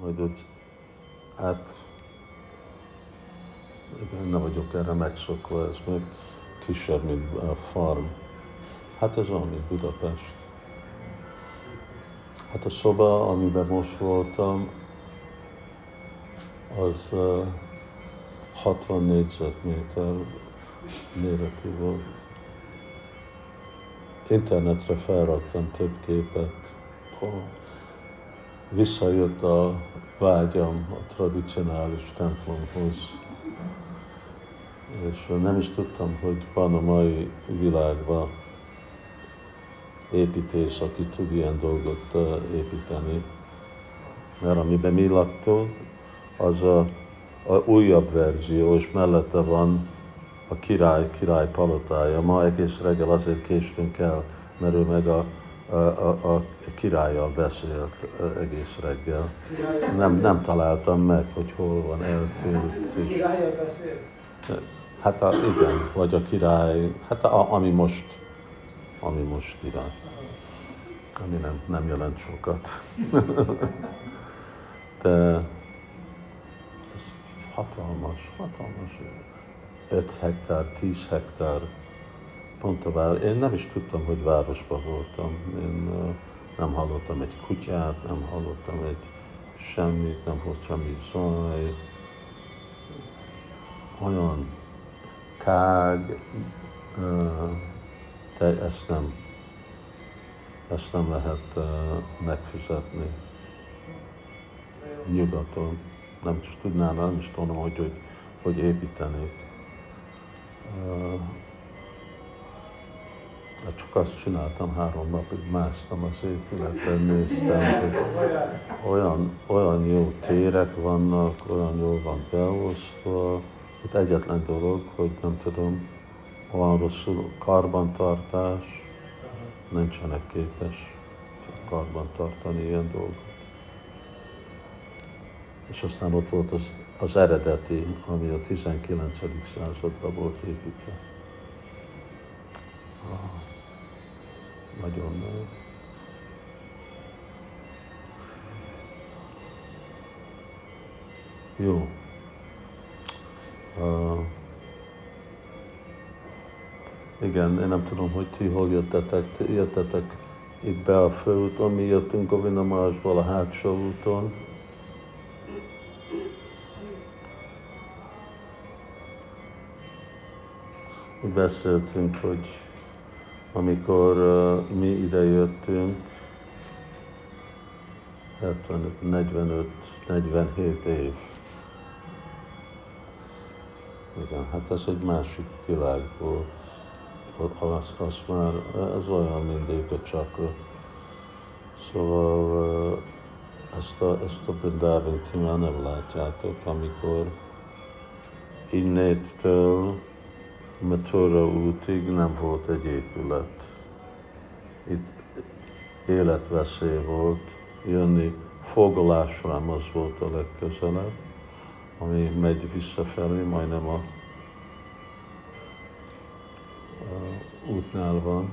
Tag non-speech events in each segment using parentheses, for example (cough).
majd úgy hát igen, nem vagyok erre megszokva, ez még kisebb, mint a farm. Hát ez olyan, mint Budapest. Hát a szoba, amiben most voltam, az 60 négyzetméter méretű volt. Internetre felraktam több képet. Visszajött a vágyam a tradicionális templomhoz. És nem is tudtam, hogy van a mai világban építés, aki tud ilyen dolgot építeni. Mert amiben mi laktunk, az a, a újabb verzió, és mellette van a király, király palotája. Ma egész reggel azért késtünk el, mert ő meg a, a, a, a királlyal beszélt egész reggel. Nem, nem találtam meg, hogy hol van eltűnt. És... Királlyal beszélt? Hát a, igen, vagy a király, hát a, ami most, ami most király. Ami nem, nem jelent sokat. (laughs) De hatalmas, hatalmas. 5 hektár, 10 hektár, pont a vár... Én nem is tudtam, hogy városban voltam. Én nem hallottam egy kutyát, nem hallottam egy semmit, nem volt semmi zaj. Olyan tág, de ezt nem, ezt nem lehet megfizetni nyugaton. Nem is tudnám, nem is tudom, hogy, hogy, hogy építenék. Hát csak azt csináltam három napig, másztam az épületen, néztem, hogy olyan, olyan jó térek vannak, olyan jól van beosztva. Itt egyetlen dolog, hogy nem tudom, olyan rosszul karbantartás, nincsenek képes karban tartani ilyen dolgot. És aztán ott volt az, az eredeti, ami a 19. században volt építve. Nagyon jó. Uh, igen, én nem tudom, hogy ti hol jöttetek, jöttetek itt be a főúton, mi jöttünk a Vinamásból a hátsó úton. Beszéltünk, hogy amikor mi ide jöttünk, 45, 47 év. Igen, hát ez egy másik világ volt. Az, az már, ez olyan mindig a csakra. Szóval ezt a, ezt a Brindávin ti már nem látjátok, amikor innéttől Matura útig nem volt egy épület. Itt életveszély volt, jönni fogolásrám az volt a legközelebb, ami megy visszafelé, majdnem a, a útnál van,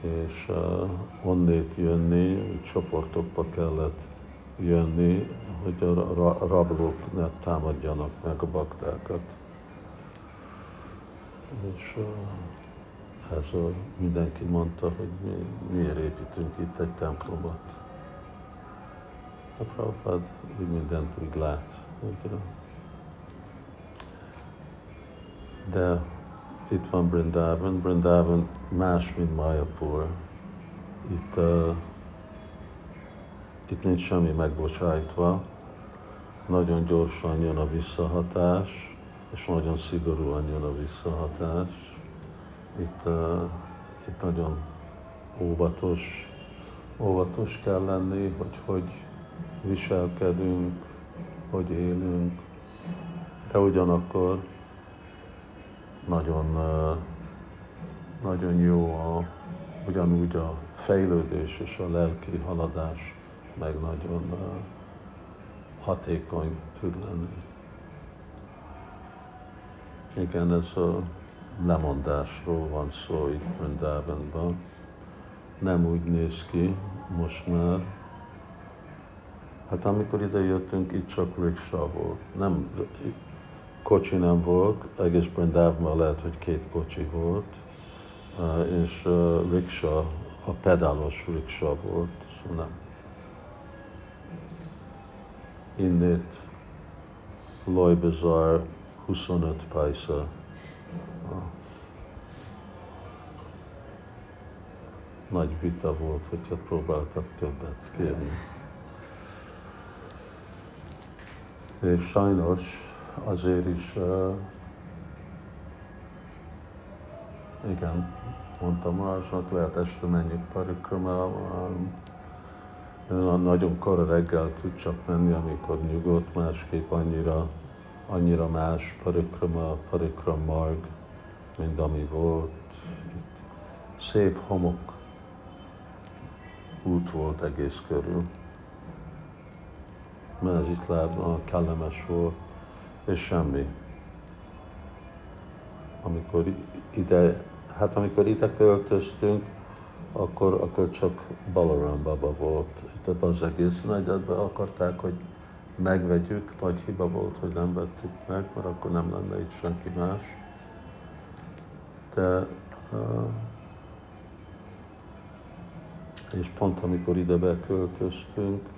és uh, onnét jönni, csoportokba kellett jönni, hogy a rablók ne támadjanak meg a baktákat és a, mindenki mondta, hogy mi, miért építünk itt egy templomot. A Prabhupád mindent úgy lát. Uh, de itt van Brindavan, Brindavan más, mint Mayapur. Itt, uh, itt nincs semmi megbocsájtva, nagyon gyorsan jön a visszahatás, és nagyon szigorúan jön a visszahatás. Itt, uh, itt nagyon óvatos, óvatos kell lenni, hogy hogy viselkedünk, hogy élünk, de ugyanakkor nagyon, uh, nagyon jó a, ugyanúgy a fejlődés és a lelki haladás, meg nagyon uh, hatékony tud lenni. Igen, ez a lemondásról van szó itt Vrindavanban. Nem úgy néz ki most már. Hát amikor ide jöttünk, itt csak riksa volt. Nem, kocsi nem volt, egész Brindávban lehet, hogy két kocsi volt, és riksa, a pedálos riksa volt, szóval nem. Innét Lojbazar 25 pajsza. Nagy vita volt, hogyha próbáltak többet kérni. És sajnos azért is, uh, igen, mondtam másnak, lehet este menjünk parikramával, nagyon kora reggel tud csak menni, amikor nyugodt, másképp annyira, annyira más parikrama, parikram marg, mint ami volt. Itt szép homok út volt egész körül. Mert ez itt lehet, kellemes volt, és semmi. Amikor ide, hát amikor ide költöztünk, akkor, akkor csak Balaram Baba volt. Itt az egész negyedben akarták, hogy megvegyük, vagy hiba volt, hogy nem vettük meg, mert akkor nem lenne itt senki más. De és pont amikor ide beköltöztünk,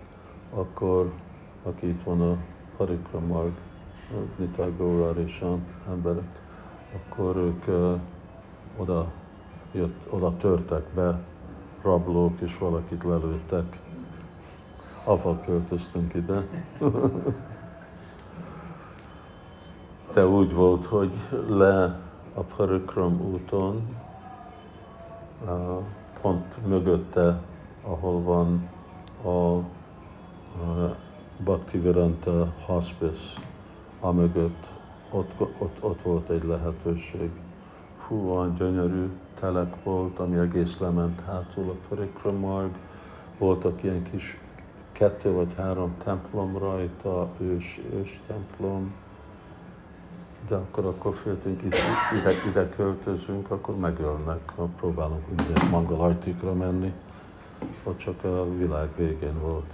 akkor aki itt van a Parikramag, Nitai Gaurar és emberek, akkor ők oda, jött, oda törtek be rablók, és valakit lelőttek. Avval költöztünk ide. De úgy volt, hogy le a Parikram úton, pont mögötte, ahol van a, Bhaktivedanta Hospice, a mögött, ott, ott, ott volt egy lehetőség. Hú, olyan gyönyörű telek volt, ami egész lement hátul a Parikramarg, voltak ilyen kis kettő vagy három templom rajta, ős, ős templom, de akkor, akkor féltünk, ide, ide, ide költözünk, akkor megölnek, ha próbálunk minden Mangalartikra menni, ott csak a világ végén volt.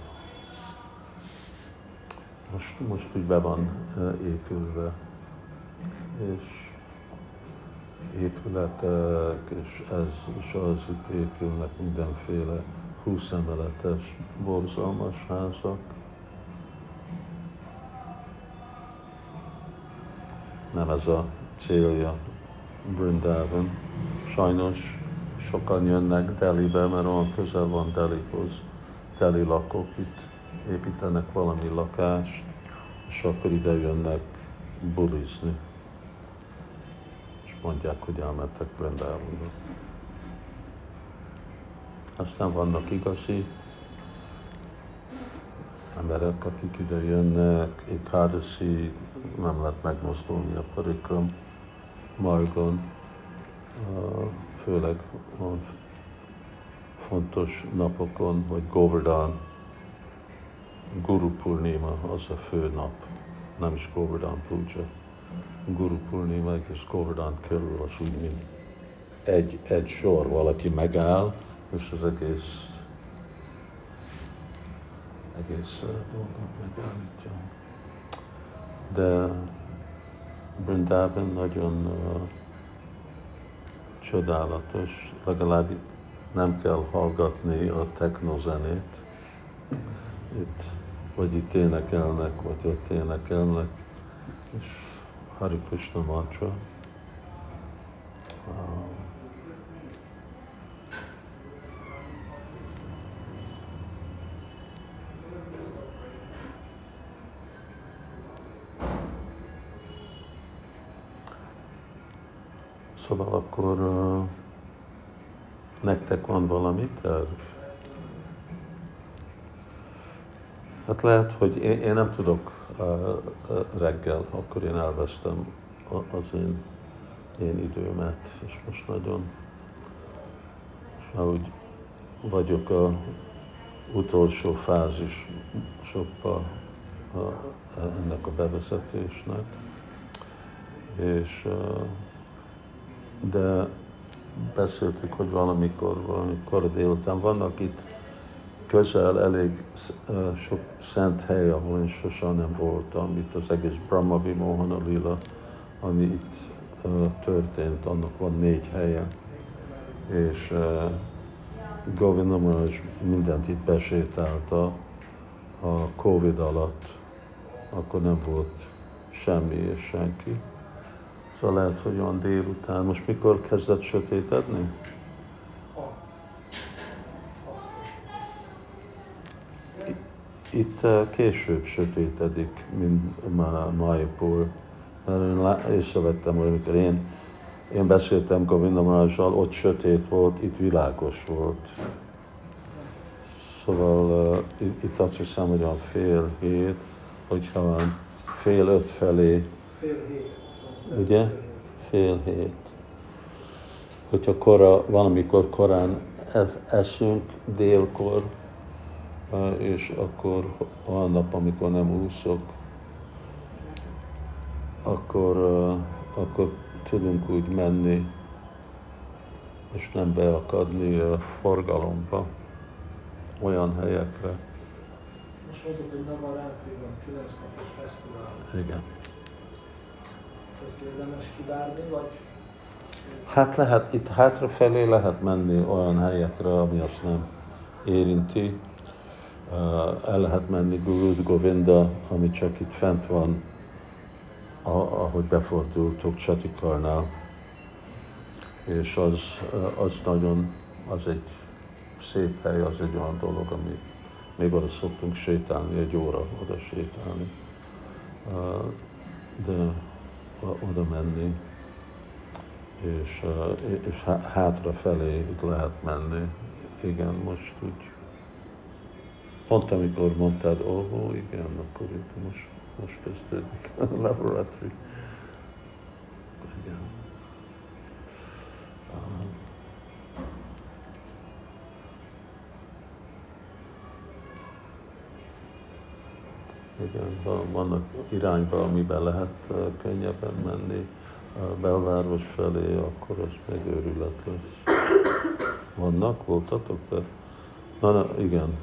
Most, most úgy be van épülve, és épületek, és ez és az itt épülnek mindenféle húszemeletes, borzalmas házak. Nem ez a célja Brindavan. Sajnos sokan jönnek Delibe, mert olyan közel van Delihoz. Deli lakók itt építenek valami lakást, és akkor ide jönnek bulizni. És mondják, hogy elmentek Brindávonba. Aztán vannak igazi emberek, akik ide jönnek, Ekadasi, nem lehet megmozdulni a parikram margon, főleg fontos napokon, vagy Govardhan, Guru Purnima az a fő nap, nem is Govardhan Puja. Guru Purnima és Govardhan kerül, az úgy, mint egy, egy sor, valaki megáll, és az egész egész dolgot megállítja. De Brindában nagyon uh, csodálatos, legalább itt nem kell hallgatni a technozenét. Itt vagy itt énekelnek, vagy ott énekelnek, és Hari Krishna mantra. Uh, Szóval akkor uh, nektek van valami terv? Hát lehet, hogy én, én nem tudok uh, reggel, akkor én elvesztem az én, én időmet, és most nagyon, és már úgy vagyok a utolsó fázisokba ennek a bevezetésnek, és uh, de beszéltük, hogy valamikor, valamikor délután vannak itt közel elég sok szent hely, ahol én sosem nem voltam. Itt az egész Brahma Vimohana Lila, ami itt történt, annak van négy helye. És Govinda Maharaj mindent itt besétálta a Covid alatt, akkor nem volt semmi és senki. Szóval lehet, hogy olyan délután, most mikor kezdett sötétedni? Itt később sötétedik, mint Mayapur. Mert én észrevettem, hogy amikor én, én beszéltem Govinda ott sötét volt, itt világos volt. Szóval uh, itt azt hiszem, hogy a fél hét, hogyha fél öt felé, fél hét, ugye? Fél hét. Hogyha kora, valamikor korán eszünk délkor, és akkor olyan nap, amikor nem úszok, akkor, akkor tudunk úgy menni, és nem beakadni a forgalomba olyan helyekre. Most mondtad, hogy Navarántriban 9 napos fesztivál. Igen. Ezt? Hát lehet, itt hátrafelé lehet menni olyan helyekre, ami azt nem érinti. El lehet menni Gurud Govinda, ami csak itt fent van, ahogy befordultok Csatikarnál. És az, az nagyon, az egy szép hely, az egy olyan dolog, ami még oda szoktunk sétálni, egy óra oda sétálni, de oda menni, és, és hátra felé itt lehet menni. Igen, most úgy. Pont amikor mondtad, ó, oh, igen, akkor itt most, most kezdődik a laboratory. Vannak irányba, amiben lehet könnyebben menni a belváros felé, akkor az meg őrület lesz. Vannak, voltatok? De... Na, na, igen.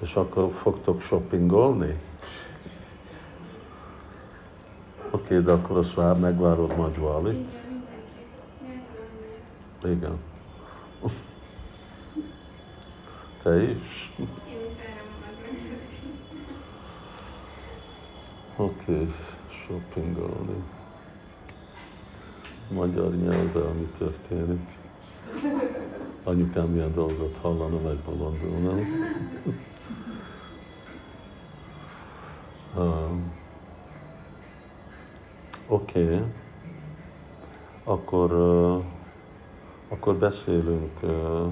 És akkor fogtok shoppingolni? Oké, okay, de akkor azt vár, megvárod? Igen, mindenki. Igen. Te is? Okay, shoppingolni. Magyar nyelvben mi történik. Anyukám milyen dolgot hallana, megbolondul, nem? (laughs) um, Oké, okay. akkor, uh, akkor beszélünk, uh,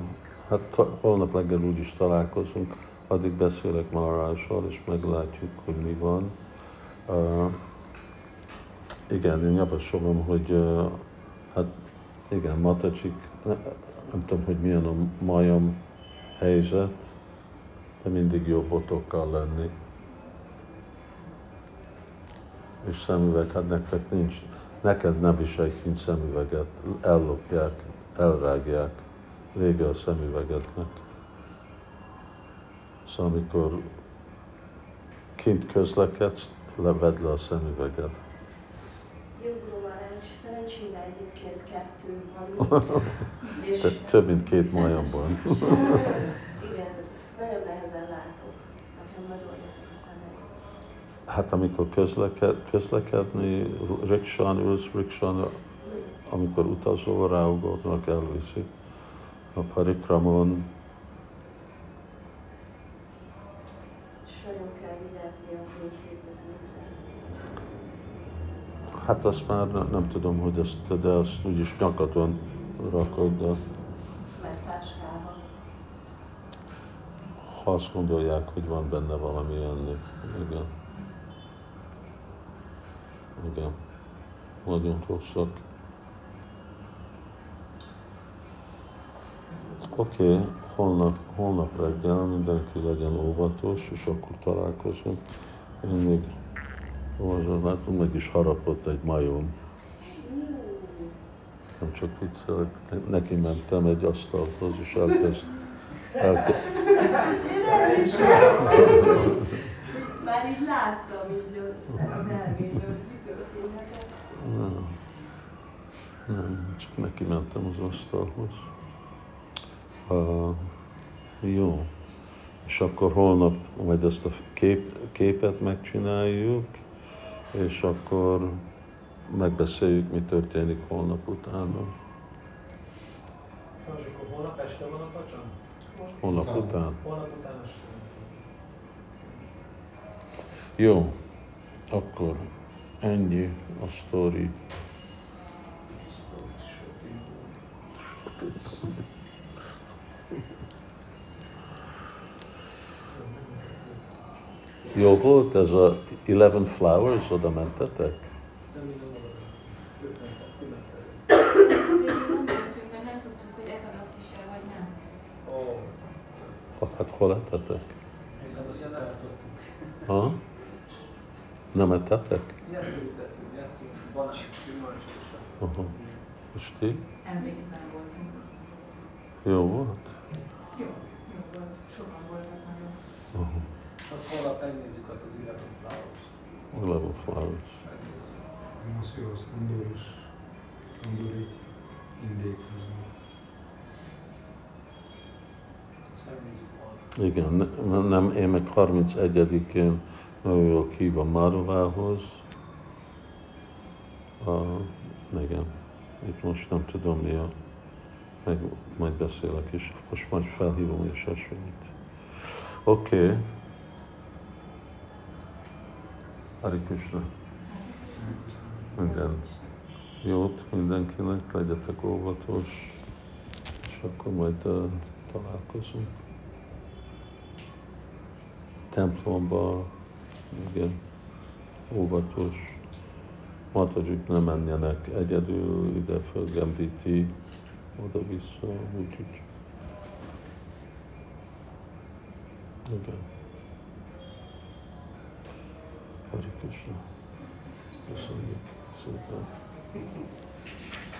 hát holnap reggel úgyis találkozunk, addig beszélek Marással, és meglátjuk, hogy mi van. Uh, igen, én javasolom, hogy uh, hát igen, Matacsik, ne, nem tudom, hogy milyen a majom helyzet, de mindig jó botokkal lenni. És szemüveg, hát nektek nincs, neked nem viselj kint szemüveget, ellopják, elrágják, vége a szemüvegednek. Szóval amikor kint közlekedsz, levedd le a szemüveget. Jó, Marás, szerencsére egyébként kettő van (laughs) És Tehát több, mint két majomban. (laughs) Igen, nagyon nehezen látok. Nekem nagyon veszik a szemem. Hát amikor közleked, közlekedni, riksán ülsz, riksán, amikor utazol, ráugodnak, elviszik. A parikramon, Hát azt már nem tudom, hogy ezt, de azt úgyis nyakadon rakod, de... Ha azt gondolják, hogy van benne valami enni. Igen. Igen. Nagyon rosszak. Oké, okay, holnap, holnap reggel mindenki legyen óvatos, és akkor találkozunk. Én még Látom, meg is harapott egy majom. Nem csak viccelek, neki mentem egy asztalhoz, és elkezd láttam. Már így láttam így az, elmémben, hogy mi történhetett. Nem. Nem, csak neki mentem az asztalhoz. Uh, jó. És akkor holnap majd ezt a kép, képet megcsináljuk, és akkor megbeszéljük, mi történik holnap utána. Akkor holnap este van a pacsan? Holnap után. Holnap után este. Jó, akkor ennyi a sztori. Shopping. Jó volt ez a Eleven Flowers, oda mentetek? Hát hol ettetek? Ha? Nem ettetek? Is Aha. tettünk. És ti? Elvégben voltunk. Jó volt? Jó, jó volt. Sokan voltak nagyon. Aha. Hát holnap megnézzük azt az Eleven Flowers. Megnézzük holnap. Igen, ne- nem, én meg 31-én nagyon jól hívom Márovához. Uh, igen, itt most nem tudom mi a, meg majd beszélek is, most majd felhívom és hasonlít. Oké. Okay. Hari Krishna. Minden jót mindenkinek, legyetek óvatos, és akkor majd uh, találkozunk. Templomba, igen, óvatos. Matajik nem menjenek egyedül, ide fölgemlíti, oda-vissza, úgyhogy. Igen. Hari Krishna. Köszönjük szépen.